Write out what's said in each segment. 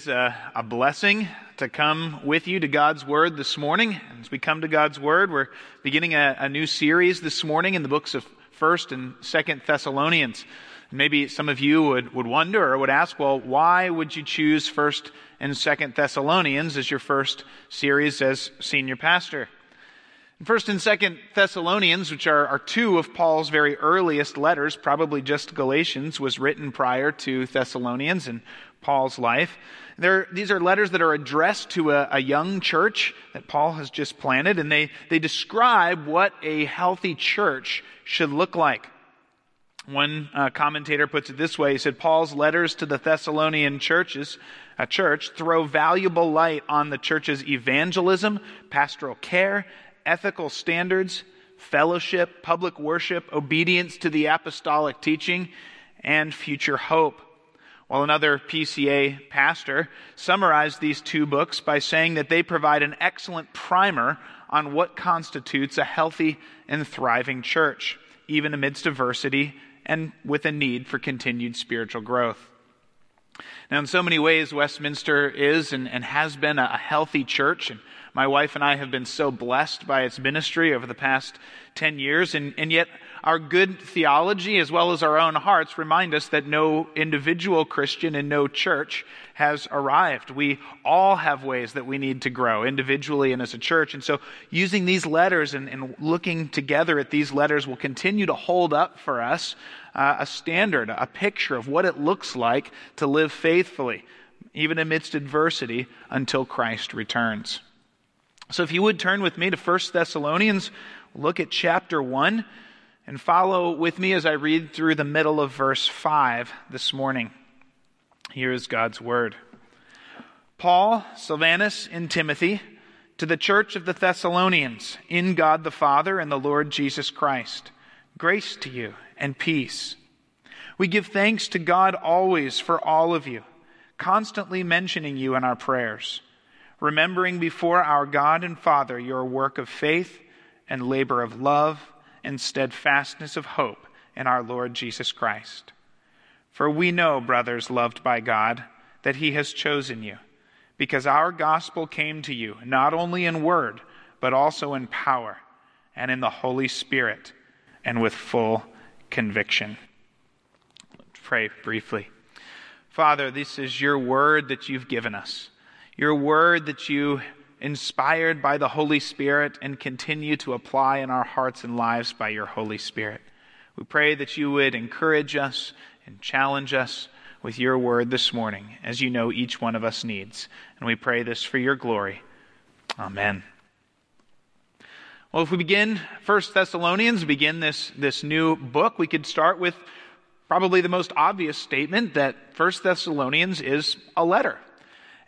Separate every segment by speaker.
Speaker 1: Is a, a, blessing to come with you to God's Word this morning. As we come to God's Word, we're beginning a, a new series this morning in the books of 1st and 2nd Thessalonians. Maybe some of you would, would wonder or would ask, well, why would you choose 1st and 2nd Thessalonians as your first series as senior pastor? First and Second Thessalonians, which are, are, two of Paul's very earliest letters, probably just Galatians, was written prior to Thessalonians and Paul's life. These are letters that are addressed to a, a, young church that Paul has just planted, and they, they describe what a healthy church should look like. One uh, commentator puts it this way. He said, Paul's letters to the Thessalonian churches, a church, throw valuable light on the church's evangelism, pastoral care, ethical standards, fellowship, public worship, obedience to the apostolic teaching, and future hope. While another PCA pastor summarized these two books by saying that they provide an excellent primer on what constitutes a healthy and thriving church, even amidst adversity and with a need for continued spiritual growth. Now, in so many ways, Westminster is and, and has been a, healthy church, and my wife and I have been so blessed by its ministry over the past 10 years, and, and yet our good theology as well as our own hearts remind us that no individual Christian and no church has arrived. We all have ways that we need to grow individually and as a church. And so using these letters and, and looking together at these letters will continue to hold up for us uh, a standard, a picture of what it looks like to live faithfully, even amidst adversity, until Christ returns. So if you would turn with me to 1 Thessalonians, look at chapter 1 and follow with me as I read through the middle of verse 5 this morning. Here is God's word. Paul, Silvanus, and Timothy to the church of the Thessalonians in God the Father and the Lord Jesus Christ. Grace to you and peace. We give thanks to God always for all of you, constantly mentioning you in our prayers remembering before our God and Father your work of faith and labor of love and steadfastness of hope in our Lord Jesus Christ. For we know, brothers loved by God, that He has chosen you, because our gospel came to you not only in word, but also in power and in the Holy Spirit and with full conviction. Let's pray briefly. Father, this is your word that you've given us your word that you inspired by the Holy Spirit and continue to apply in our hearts and lives by your Holy Spirit. We pray that you would encourage us and challenge us with your word this morning, as you know each one of us needs. And we pray this for your glory. Amen. Well, if we begin First Thessalonians, begin this, this new book, we could start with probably the most obvious statement that First Thessalonians is a letter.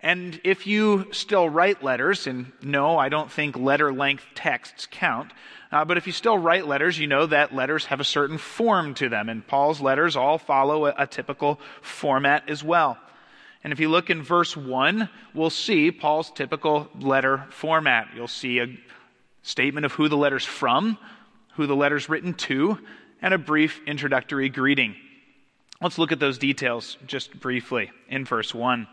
Speaker 1: And if you still write letters, and no, I don't think letter length texts count, uh, but if you still write letters, you know that letters have a certain form to them, and Paul's letters all follow a, a typical format as well. And if you look in verse 1, we'll see Paul's typical letter format. You'll see a statement of who the letter's from, who the letter's written to, and a brief introductory greeting. Let's look at those details just briefly in verse 1.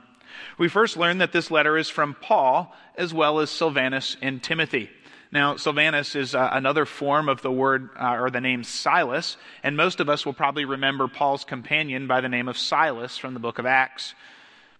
Speaker 1: We first learn that this letter is from Paul as well as Silvanus and Timothy. Now, Silvanus is uh, another form of the word uh, or the name Silas, and most of us will probably remember Paul's companion by the name of Silas from the book of Acts.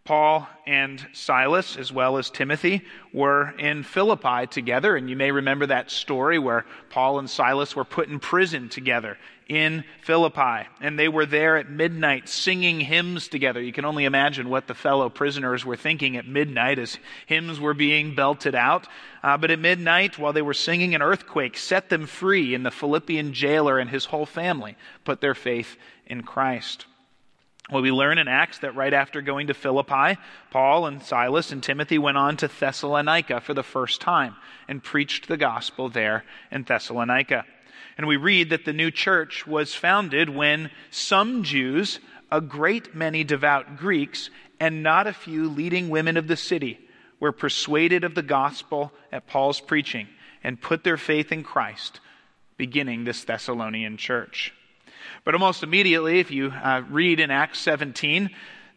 Speaker 1: Paul and Silas, as well as Timothy, were in Philippi together. And you may remember that story where Paul and Silas were put in prison together in Philippi. And they were there at midnight singing hymns together. You can only imagine what the fellow prisoners were thinking at midnight as hymns were being belted out. Uh, but at midnight, while they were singing, an earthquake set them free, and the Philippian jailer and his whole family put their faith in Christ. Well, we learn in Acts that right after going to Philippi, Paul and Silas and Timothy went on to Thessalonica for the first time and preached the gospel there in Thessalonica. And we read that the new church was founded when some Jews, a great many devout Greeks, and not a few leading women of the city were persuaded of the gospel at Paul's preaching and put their faith in Christ, beginning this Thessalonian church. But almost immediately, if you uh, read in Acts 17,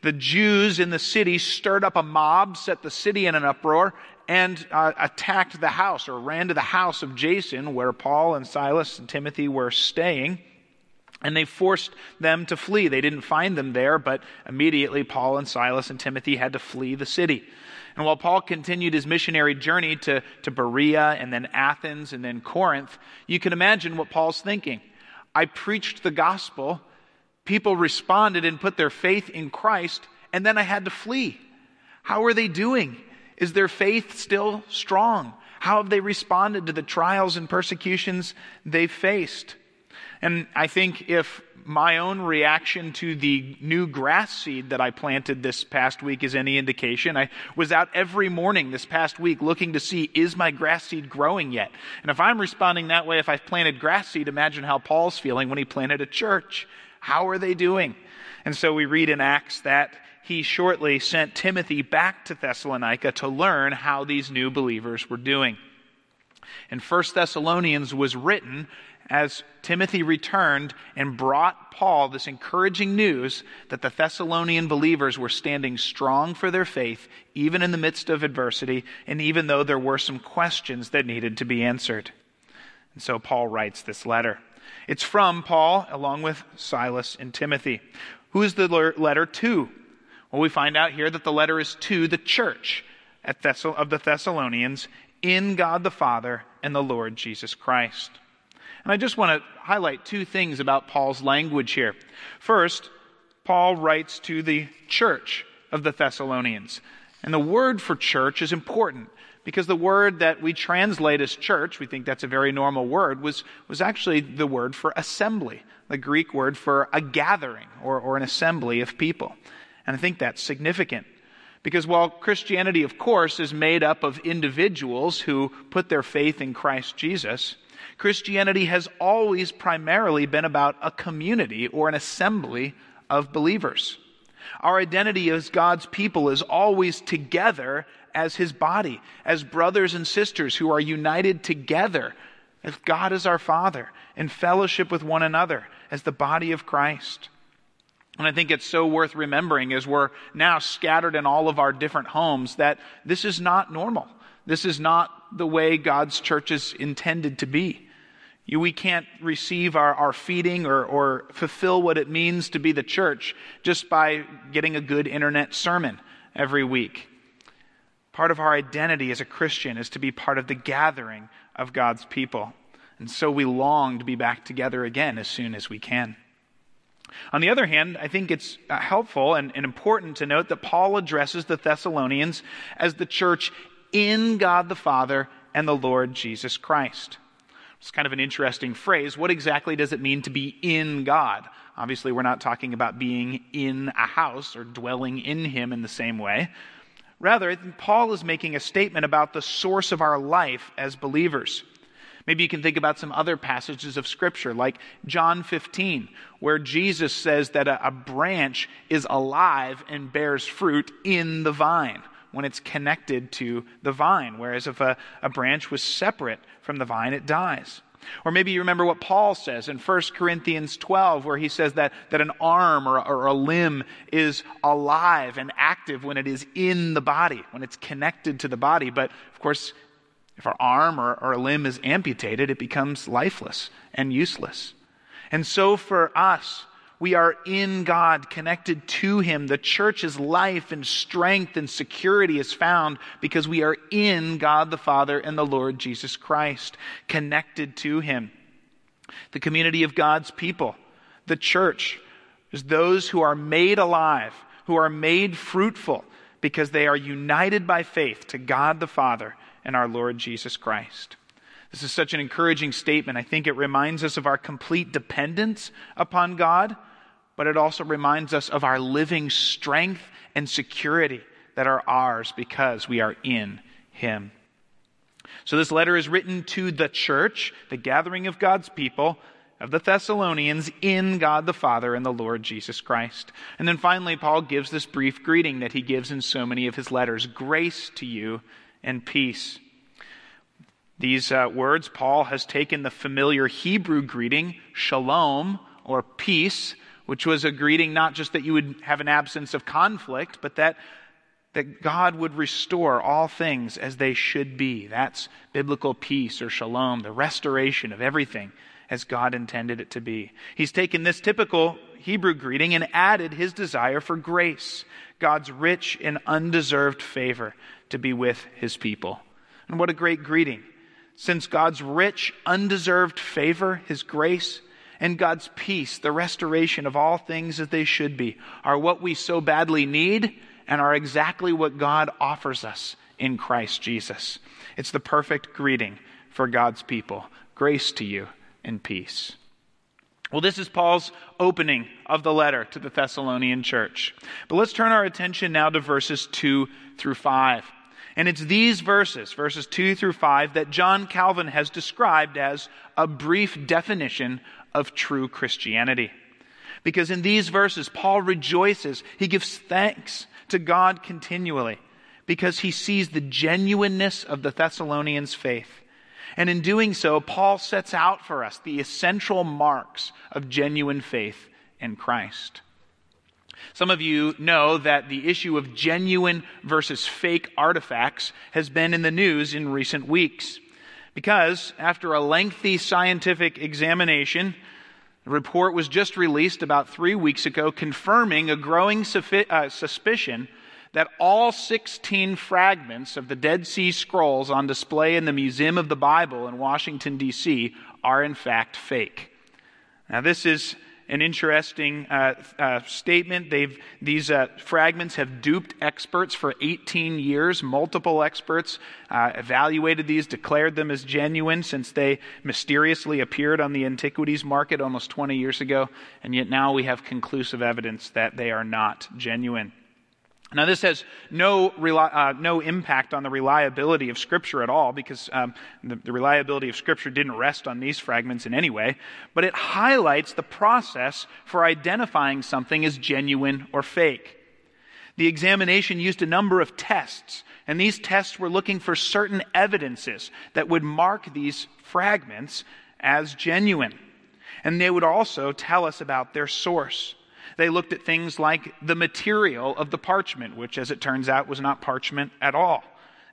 Speaker 1: the Jews in the city stirred up a mob, set the city in an uproar, and uh, attacked the house or ran to the house of Jason, where Paul and Silas and Timothy were staying. And they forced them to flee. They didn't find them there, but immediately Paul and Silas and Timothy had to flee the city. And while Paul continued his missionary journey to, to Berea and then Athens and then Corinth, you can imagine what Paul's thinking. I preached the gospel, people responded and put their faith in Christ, and then I had to flee. How are they doing? Is their faith still strong? How have they responded to the trials and persecutions they've faced? And I think if my own reaction to the new grass seed that I planted this past week is any indication. I was out every morning this past week looking to see, is my grass seed growing yet? And if I'm responding that way, if I've planted grass seed, imagine how Paul's feeling when he planted a church. How are they doing? And so we read in Acts that he shortly sent Timothy back to Thessalonica to learn how these new believers were doing. And First Thessalonians was written as Timothy returned and brought Paul this encouraging news that the Thessalonian believers were standing strong for their faith, even in the midst of adversity, and even though there were some questions that needed to be answered. And so Paul writes this letter. It's from Paul, along with Silas and Timothy. Who is the letter to? Well, we find out here that the letter is to the church of the Thessalonians in God the Father and the Lord Jesus Christ. And I just want to highlight two things about Paul's language here. First, Paul writes to the church of the Thessalonians. And the word for church is important because the word that we translate as church, we think that's a very normal word, was, was actually the word for assembly, the Greek word for a gathering or, or an assembly of people. And I think that's significant. Because while Christianity, of course, is made up of individuals who put their faith in Christ Jesus, Christianity has always primarily been about a community or an assembly of believers. Our identity as God's people is always together as His body, as brothers and sisters who are united together as God is our Father, in fellowship with one another as the body of Christ. And I think it's so worth remembering as we're now scattered in all of our different homes that this is not normal. This is not the way God's church is intended to be. We can't receive our, our feeding or, or fulfill what it means to be the church just by getting a good internet sermon every week. Part of our identity as a Christian is to be part of the gathering of God's people. And so we long to be back together again as soon as we can. On the other hand, I think it's uh, helpful and, and important to note that Paul addresses the Thessalonians as the church in God the Father and the Lord Jesus Christ. It's kind of an interesting phrase. What exactly does it mean to be in God? Obviously, we're not talking about being in a house or dwelling in Him in the same way. Rather, Paul is making a statement about the source of our life as believers. Maybe you can think about some other passages of Scripture, like John 15, where Jesus says that a, branch is alive and bears fruit in the vine when it's connected to the vine, whereas if a, a branch was separate from the vine, it dies. Or maybe you remember what Paul says in 1 Corinthians 12, where he says that, that an arm or, or a limb is alive and active when it is in the body, when it's connected to the body. But of course, if our arm or, or a limb is amputated, it becomes lifeless and useless. And so for us, We are in God, connected to Him. The church's life and strength and security is found because we are in God the Father and the Lord Jesus Christ, connected to Him. The community of God's people, the church, is those who are made alive, who are made fruitful because they are united by faith to God the Father and our Lord Jesus Christ. This is such an encouraging statement. I think it reminds us of our complete dependence upon God but it also reminds us of our living strength and security that are ours because we are in Him. So, this letter is written to the church, the gathering of God's people, of the Thessalonians in God the Father and the Lord Jesus Christ. And then finally, Paul gives this brief greeting that he gives in so many of his letters grace to you and peace. These uh, words, Paul has taken the familiar Hebrew greeting, shalom, or peace, which was a greeting not just that you would have an absence of conflict, but that, that God would restore all things as they should be. That's biblical peace or shalom, the restoration of everything as God intended it to be. He's taken this typical Hebrew greeting and added his desire for grace, God's rich and undeserved favor to be with his people. And what a great greeting. Since God's rich, undeserved favor, his grace, and God's peace, the restoration of all things as they should be, are what we so badly need and are exactly what God offers us in Christ Jesus. It's the perfect greeting for God's people. Grace to you and peace. Well, this is Paul's opening of the letter to the Thessalonian church. But let's turn our attention now to verses 2 through 5. And it's these verses, verses 2 through 5, that John Calvin has described as a brief definition of true Christianity. Because in these verses, Paul rejoices. He gives thanks to God continually because he sees the genuineness of the Thessalonians' faith. And in doing so, Paul sets out for us the essential marks of genuine faith in Christ. Some of you know that the issue of genuine versus fake artifacts has been in the news in recent weeks. Because after a lengthy scientific examination, the report was just released about three weeks ago confirming a growing uh, suspicion that all 16 fragments of the Dead Sea Scrolls on display in the Museum of the Bible in Washington, D.C., are in fact fake. Now, this is an interesting uh, uh, statement. They've, these uh, fragments have duped experts for 18 years. Multiple experts uh, evaluated these, declared them as genuine since they mysteriously appeared on the antiquities market almost 20 years ago. And yet now we have conclusive evidence that they are not genuine. Now, this has no, uh, no impact on the reliability of Scripture at all because um, the, the reliability of Scripture didn't rest on these fragments in any way, but it highlights the process for identifying something as genuine or fake. The examination used a number of tests, and these tests were looking for certain evidences that would mark these fragments as genuine. And they would also tell us about their source. They looked at things like the material of the parchment, which, as it turns out, was not parchment at all.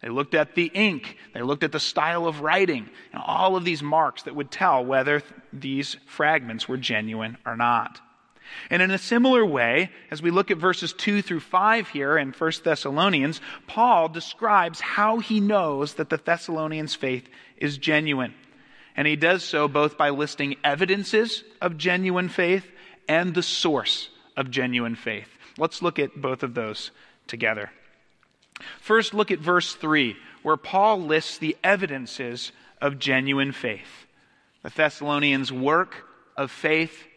Speaker 1: They looked at the ink. They looked at the style of writing, and all of these marks that would tell whether these fragments were genuine or not. And in a similar way, as we look at verses 2 through 5 here in 1 Thessalonians, Paul describes how he knows that the Thessalonians' faith is genuine. And he does so both by listing evidences of genuine faith and the source of genuine faith. Let's look at both of those together. First, look at verse 3, where Paul lists the evidences of genuine faith the Thessalonians' work of faith,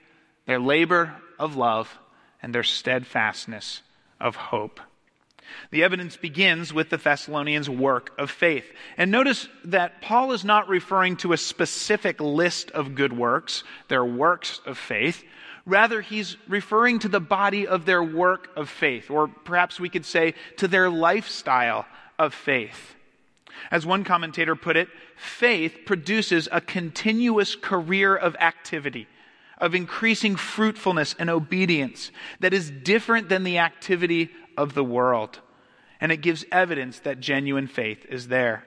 Speaker 1: their labor of love, and their steadfastness of hope. The evidence begins with the Thessalonians' work of faith. And notice that Paul is not referring to a specific list of good works, their works of faith. Rather, he's referring to the body of their work of faith, or perhaps we could say to their lifestyle of faith. As one commentator put it, faith produces a continuous career of activity, of increasing fruitfulness and obedience that is different than the activity of the world. And it gives evidence that genuine faith is there.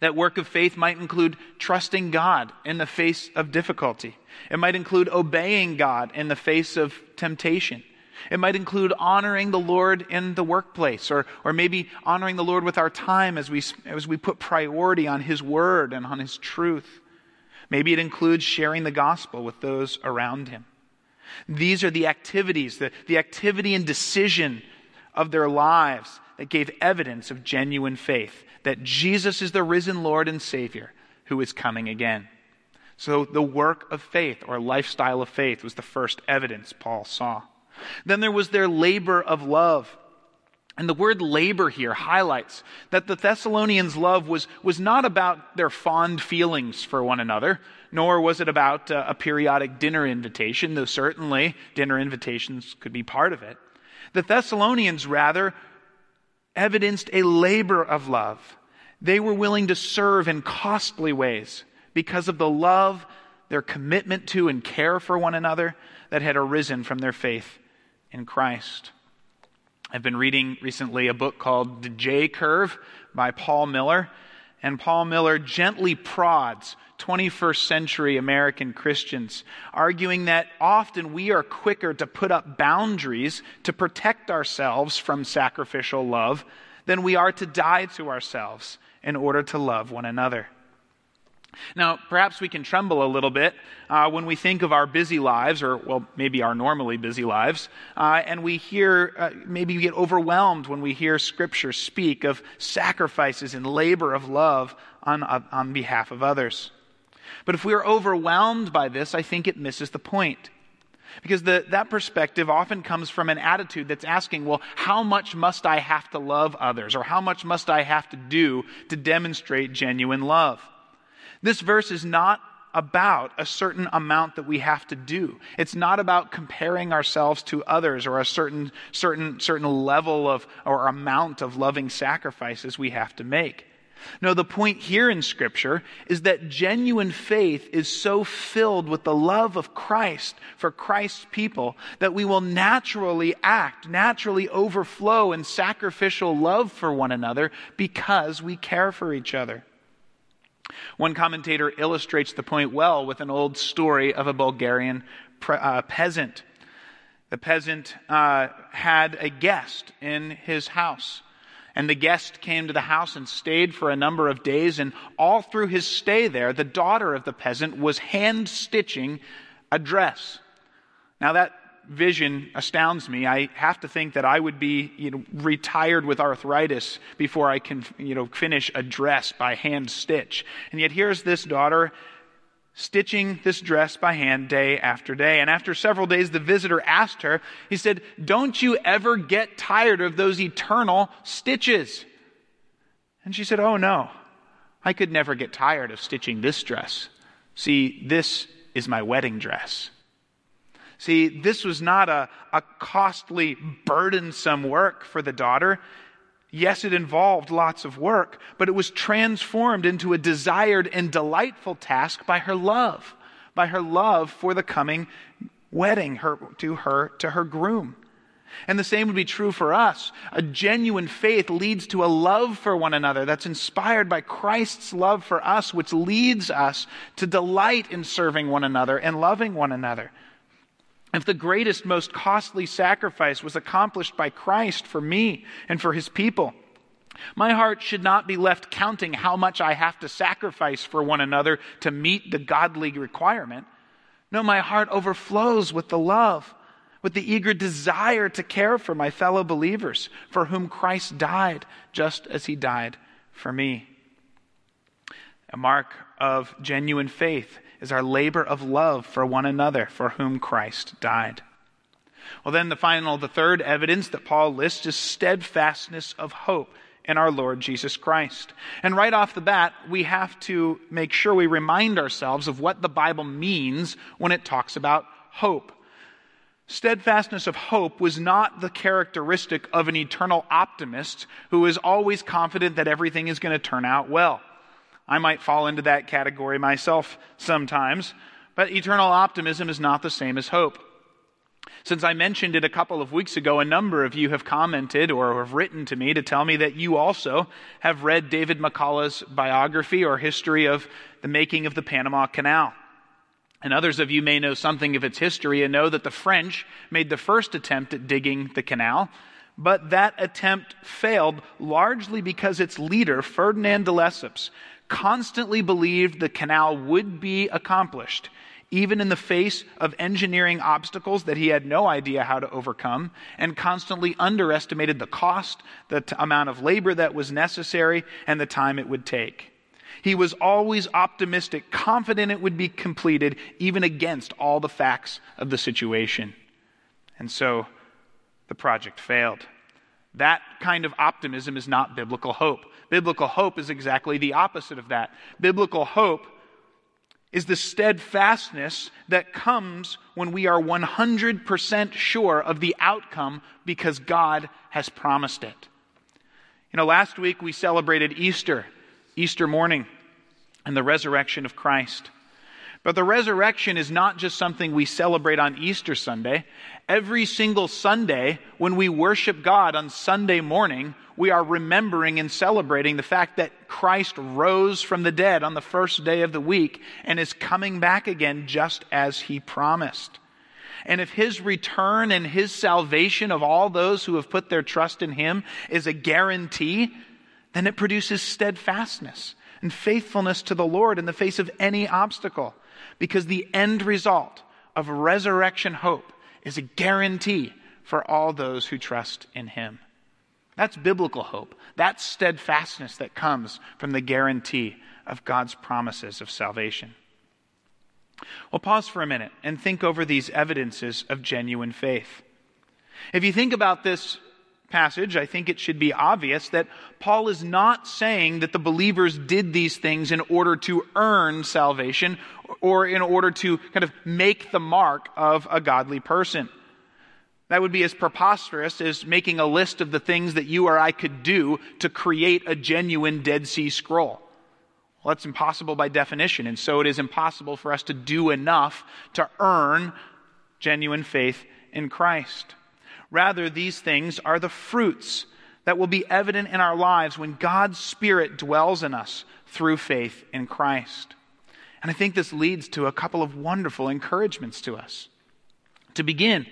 Speaker 1: That work of faith might include trusting God in the face of difficulty. It might include obeying God in the face of temptation. It might include honoring the Lord in the workplace, or, or maybe honoring the Lord with our time as we, as we put priority on His Word and on His truth. Maybe it includes sharing the gospel with those around Him. These are the activities, the, the activity and decision of their lives that gave evidence of genuine faith that Jesus is the risen Lord and Savior who is coming again. So the work of faith or lifestyle of faith was the first evidence Paul saw. Then there was their labor of love. And the word labor here highlights that the Thessalonians' love was, was not about their fond feelings for one another, nor was it about uh, a periodic dinner invitation, though certainly dinner invitations could be part of it. The Thessalonians, rather, evidenced a labor of love. They were willing to serve in costly ways because of the love, their commitment to, and care for one another that had arisen from their faith in Christ. I've been reading recently a book called The J Curve by Paul Miller, and Paul Miller gently prods 21st century American Christians, arguing that often we are quicker to put up boundaries to protect ourselves from sacrificial love than we are to die to ourselves in order to love one another. Now, perhaps we can tremble a little bit uh, when we think of our busy lives, or, well, maybe our normally busy lives, uh, and we hear, uh, maybe we get overwhelmed when we hear Scripture speak of sacrifices and labor of love on, uh, on behalf of others. But if we are overwhelmed by this, I think it misses the point. Because the, that perspective often comes from an attitude that's asking, well, how much must I have to love others? Or how much must I have to do to demonstrate genuine love? This verse is not about a certain amount that we have to do. It's not about comparing ourselves to others or a certain, certain, certain level of or amount of loving sacrifices we have to make. No, the point here in Scripture is that genuine faith is so filled with the love of Christ for Christ's people that we will naturally act, naturally overflow in sacrificial love for one another because we care for each other. One commentator illustrates the point well with an old story of a Bulgarian pre- uh, peasant. The peasant uh, had a guest in his house. And the guest came to the house and stayed for a number of days. And all through his stay there, the daughter of the peasant was hand stitching a dress. Now, that vision astounds me. I have to think that I would be you know, retired with arthritis before I can you know, finish a dress by hand stitch. And yet here's this daughter stitching this dress by hand day after day. And after several days, the visitor asked her, he said, Don't you ever get tired of those eternal stitches? And she said, Oh no, I could never get tired of stitching this dress. See, this is my wedding dress. See, this was not a, a costly, burdensome work for the daughter. Yes, it involved lots of work, but it was transformed into a desired and delightful task by her love, by her love for the coming wedding her, to her to her groom. And the same would be true for us. A genuine faith leads to a love for one another that's inspired by Christ's love for us, which leads us to delight in serving one another and loving one another. If the greatest, most costly sacrifice was accomplished by Christ for me and for his people, my heart should not be left counting how much I have to sacrifice for one another to meet the godly requirement. No, my heart overflows with the love, with the eager desire to care for my fellow believers, for whom Christ died just as he died for me. A mark of genuine faith is our labor of love for one another for whom Christ died. Well, then the final, the third evidence that Paul lists is steadfastness of hope in our Lord Jesus Christ. And right off the bat, we have to make sure we remind ourselves of what the Bible means when it talks about hope. Steadfastness of hope was not the characteristic of an eternal optimist who is always confident that everything is going to turn out well. I might fall into that category myself sometimes, but eternal optimism is not the same as hope. Since I mentioned it a couple of weeks ago, a number of you have commented or have written to me to tell me that you also have read David McCullough's biography or history of the making of the Panama Canal. And others of you may know something of its history and know that the French made the first attempt at digging the canal, but that attempt failed largely because its leader, Ferdinand de Lesseps, constantly believed the canal would be accomplished even in the face of engineering obstacles that he had no idea how to overcome, and constantly underestimated the cost, the t- amount of labor that was necessary, and the time it would take. He was always optimistic, confident it would be completed, even against all the facts of the situation. And so the project failed. That kind of optimism is not biblical hope. Biblical hope is exactly the opposite of that. Biblical hope is the steadfastness that comes when we are 100% sure of the outcome because God has promised it. You know, last week we celebrated Easter, Easter morning, and the resurrection of Christ. But the resurrection is not just something we celebrate on Easter Sunday. Every single Sunday, when we worship God on Sunday morning, we are remembering and celebrating the fact that Christ rose from the dead on the first day of the week and is coming back again just as he promised. And if his return and his salvation of all those who have put their trust in him is a guarantee, then it produces steadfastness and faithfulness to the Lord in the face of any obstacle because the end result of resurrection hope is a guarantee for all those who trust in Him. That's biblical hope. That's steadfastness that comes from the guarantee of God's promises of salvation. Well, pause for a minute and think over these evidences of genuine faith. If you think about this passage, I think it should be obvious that Paul is not saying that the believers did these things in order to earn salvation or in order to kind of make the mark of a godly person. That would be as preposterous as making a list of the things that you or I could do to create a genuine Dead Sea Scroll. Well, that's impossible by definition, and so it is impossible for us to do enough to earn genuine faith in Christ. Rather, these things are the fruits that will be evident in our lives when God's Spirit dwells in us through faith in Christ. And I think this leads to a couple of wonderful encouragements to us. To begin,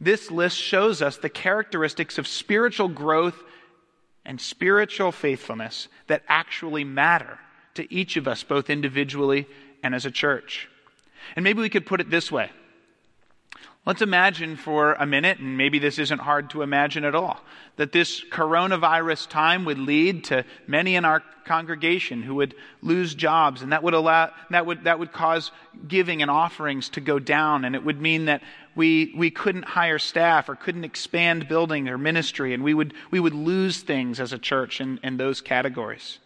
Speaker 1: this list shows us the characteristics of spiritual growth and spiritual faithfulness that actually matter to each of us, both individually and as a church. And maybe we could put it this way Let's imagine for a minute, and maybe this isn't hard to imagine at all, that this coronavirus time would lead to many in our congregation who would lose jobs, and that would allow that would that would cause giving and offerings to go down, and it would mean that we we couldn't hire staff or couldn't expand building or ministry, and we would we would lose things as a church in, in those categories.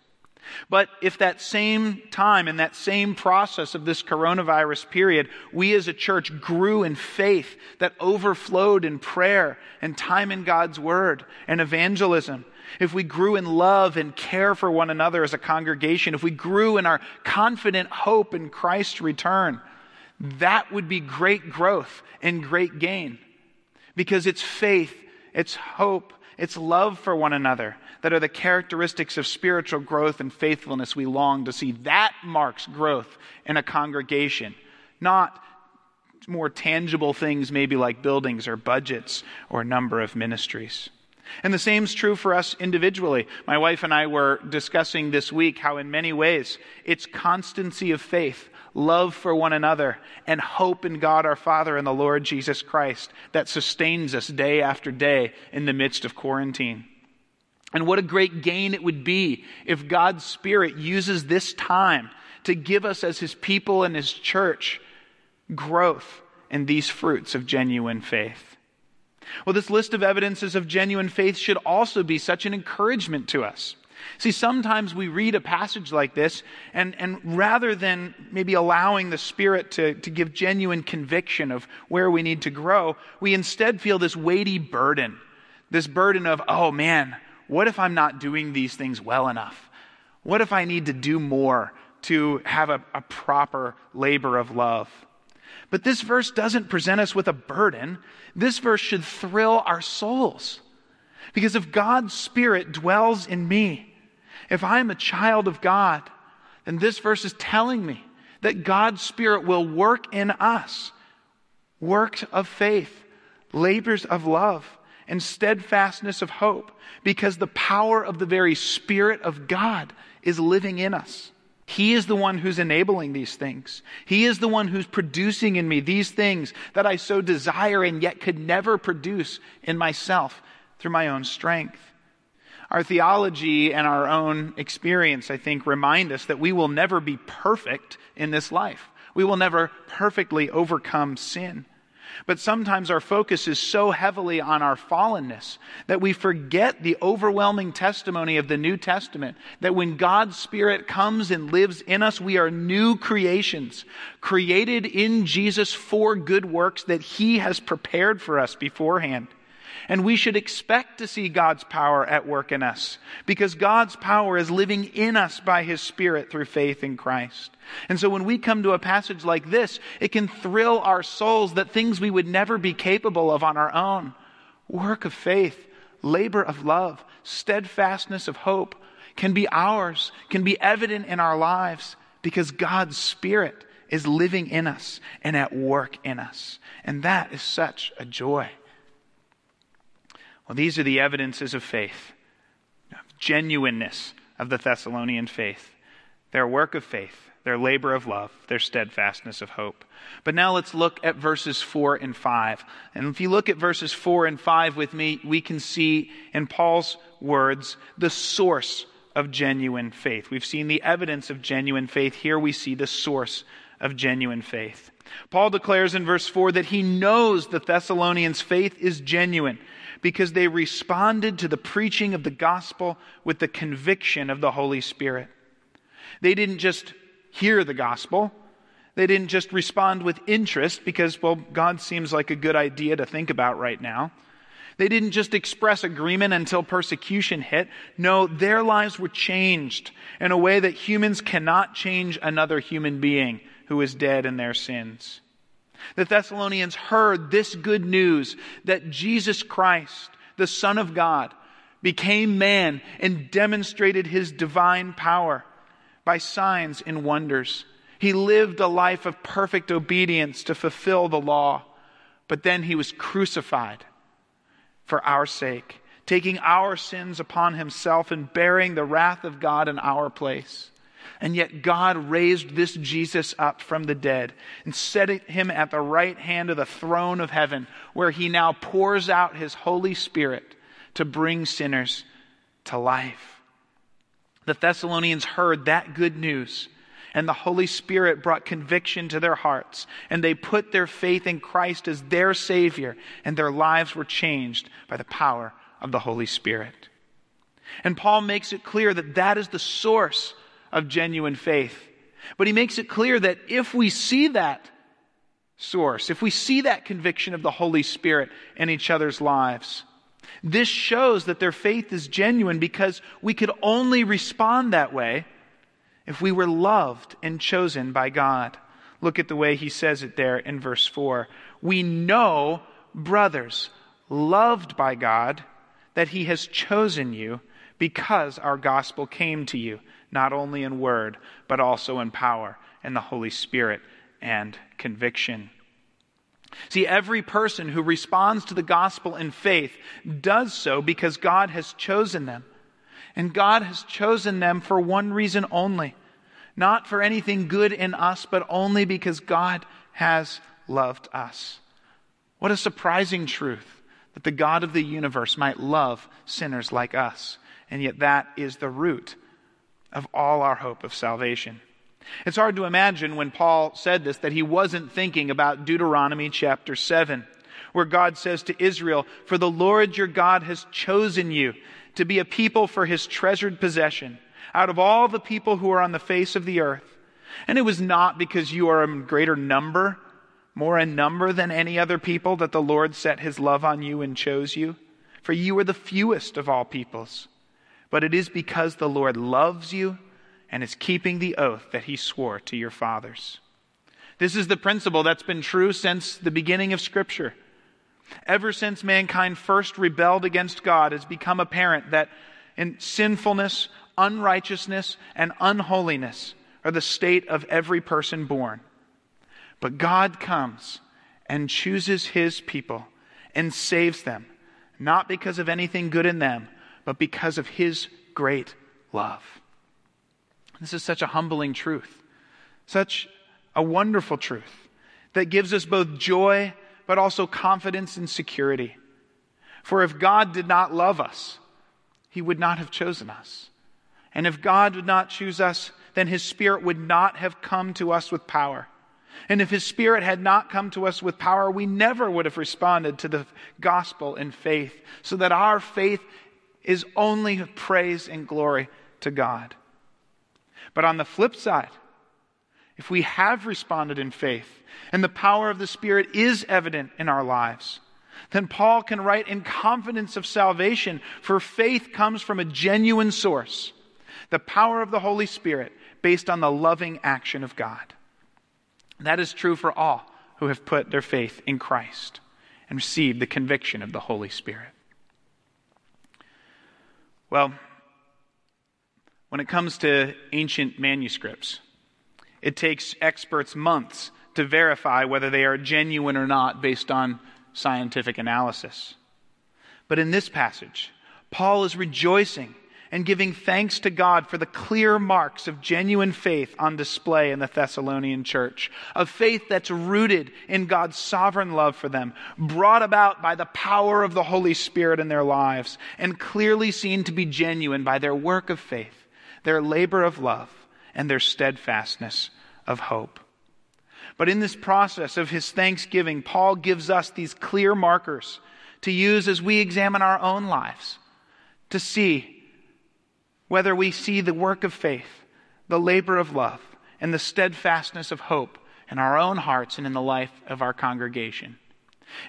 Speaker 1: But if that same time, and that same process of this coronavirus period, we as a church grew in faith that overflowed in prayer and time in God's Word and evangelism, if we grew in love and care for one another as a congregation, if we grew in our confident hope in Christ's return, that would be great growth and great gain. Because it's faith, it's hope, it's love for one another that are the characteristics of spiritual growth and faithfulness we long to see. That marks growth in a congregation, not more tangible things, maybe like buildings or budgets or number of ministries. And the same is true for us individually. My wife and I were discussing this week how, in many ways, it's constancy of faith, love for one another, and hope in God our Father and the Lord Jesus Christ that sustains us day after day in the midst of quarantine. And what a great gain it would be if God's Spirit uses this time to give us, as His people and His church, growth in these fruits of genuine faith. Well, this list of evidences of genuine faith should also be such an encouragement to us. See, sometimes we read a passage like this, and, and rather than maybe allowing the Spirit to, to give genuine conviction of where we need to grow, we instead feel this weighty burden. This burden of, oh man, what if I'm not doing these things well enough? What if I need to do more to have a, a proper labor of love? But this verse doesn't present us with a burden. This verse should thrill our souls. Because if God's Spirit dwells in me, if I'm a child of God, then this verse is telling me that God's Spirit will work in us works of faith, labors of love, and steadfastness of hope, because the power of the very Spirit of God is living in us. He is the one who's enabling these things. He is the one who's producing in me these things that I so desire and yet could never produce in myself through my own strength. Our theology and our own experience, I think, remind us that we will never be perfect in this life. We will never perfectly overcome sin. But sometimes our focus is so heavily on our fallenness that we forget the overwhelming testimony of the New Testament that when God's Spirit comes and lives in us, we are new creations, created in Jesus for good works that He has prepared for us beforehand. And we should expect to see God's power at work in us because God's power is living in us by His Spirit through faith in Christ. And so when we come to a passage like this, it can thrill our souls that things we would never be capable of on our own work of faith, labor of love, steadfastness of hope can be ours, can be evident in our lives because God's Spirit is living in us and at work in us. And that is such a joy. Well, these are the evidences of faith, of genuineness of the Thessalonian faith, their work of faith, their labor of love, their steadfastness of hope. But now let's look at verses 4 and 5. And if you look at verses 4 and 5 with me, we can see in Paul's words the source of genuine faith. We've seen the evidence of genuine faith. Here we see the source of genuine faith. Paul declares in verse 4 that he knows the Thessalonians' faith is genuine because they responded to the preaching of the gospel with the conviction of the Holy Spirit. They didn't just hear the gospel. They didn't just respond with interest because, well, God seems like a good idea to think about right now. They didn't just express agreement until persecution hit. No, their lives were changed in a way that humans cannot change another human being who is dead in their sins. The Thessalonians heard this good news that Jesus Christ, the Son of God, became man and demonstrated his divine power by signs and wonders. He lived a life of perfect obedience to fulfill the law, but then he was crucified for our sake, taking our sins upon himself and bearing the wrath of God in our place. And yet God raised this Jesus up from the dead and set him at the right hand of the throne of heaven, where he now pours out his Holy Spirit to bring sinners to life. The Thessalonians heard that good news, and the Holy Spirit brought conviction to their hearts, and they put their faith in Christ as their Savior, and their lives were changed by the power of the Holy Spirit. And Paul makes it clear that that is the source of genuine faith. But he makes it clear that if we see that source, if we see that conviction of the Holy Spirit in each other's lives, this shows that their faith is genuine because we could only respond that way if we were loved and chosen by God. Look at the way he says it there in verse 4. We know, brothers, loved by God, that he has chosen you because our gospel came to you not only in word, but also in power and the Holy Spirit and conviction. See, every person who responds to the gospel in faith does so because God has chosen them. And God has chosen them for one reason only not for anything good in us, but only because God has loved us. What a surprising truth that the God of the universe might love sinners like us. And yet, that is the root of all our hope of salvation. It's hard to imagine when Paul said this that he wasn't thinking about Deuteronomy chapter 7, where God says to Israel, For the Lord your God has chosen you to be a people for his treasured possession out of all the people who are on the face of the earth. And it was not because you are a greater number, more in number than any other people, that the Lord set his love on you and chose you. For you are the fewest of all peoples but it is because the Lord loves you and is keeping the oath that he swore to your fathers. This is the principle that's been true since the beginning of Scripture. Ever since mankind first rebelled against God, it's become apparent that in sinfulness, unrighteousness, and unholiness are the state of every person born. But God comes and chooses his people and saves them, not because of anything good in them, but because of his great love. This is such a humbling truth, such a wonderful truth that gives us both joy but also confidence and security. For if God did not love us, he would not have chosen us. And if God would not choose us, then his Spirit would not have come to us with power. And if his Spirit had not come to us with power, we never would have responded to the gospel in faith, so that our faith is only praise and glory to God. But on the flip side, if we have responded in faith and the power of the Spirit is evident in our lives, then Paul can write in confidence of salvation, for faith comes from a genuine source, the power of the Holy Spirit based on the loving action of God. That is true for all who have put their faith in Christ and received the conviction of the Holy Spirit. Well, when it comes to ancient manuscripts, it takes experts months to verify whether they are genuine or not based on scientific analysis. But in this passage, Paul is rejoicing and giving thanks to God for the clear marks of genuine faith on display in the Thessalonian church, of faith that's rooted in God's sovereign love for them, brought about by the power of the Holy Spirit in their lives, and clearly seen to be genuine by their work of faith, their labor of love, and their steadfastness of hope. But in this process of his thanksgiving, Paul gives us these clear markers to use as we examine our own lives to see whether we see the work of faith, the labor of love, and the steadfastness of hope in our own hearts and in the life of our congregation.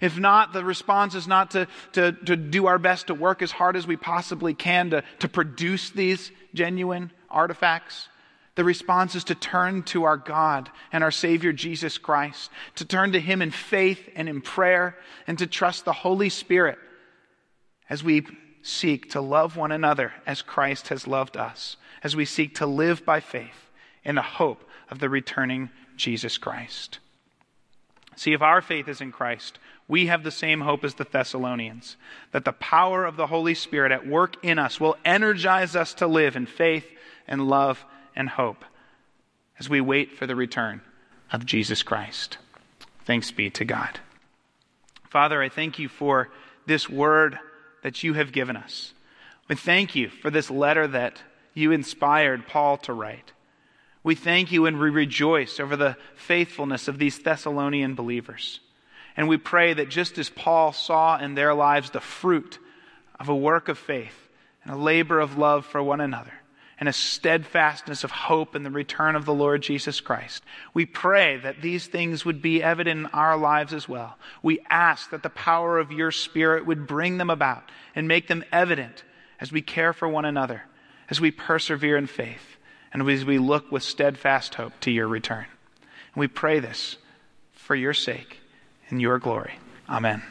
Speaker 1: If not, the response is not to, to, to do our best to work as hard as we possibly can to, to produce these genuine artifacts. The response is to turn to our God and our Savior Jesus Christ, to turn to Him in faith and in prayer, and to trust the Holy Spirit as we seek to love one another as Christ has loved us, as we seek to live by faith in the hope of the returning Jesus Christ. See, if our faith is in Christ, we have the same hope as the Thessalonians that the power of the Holy Spirit at work in us will energize us to live in faith and love and hope as we wait for the return of Jesus Christ. Thanks be to God. Father, I thank you for this word that you have given us. We thank you for this letter that you inspired Paul to write. We thank you and we rejoice over the faithfulness of these Thessalonian believers. And we pray that just as Paul saw in their lives the fruit of a work of faith and a labor of love for one another, and a steadfastness of hope in the return of the Lord Jesus Christ. We pray that these things would be evident in our lives as well. We ask that the power of your Spirit would bring them about and make them evident as we care for one another, as we persevere in faith, and as we look with steadfast hope to your return. And we pray this for your sake and your glory. Amen.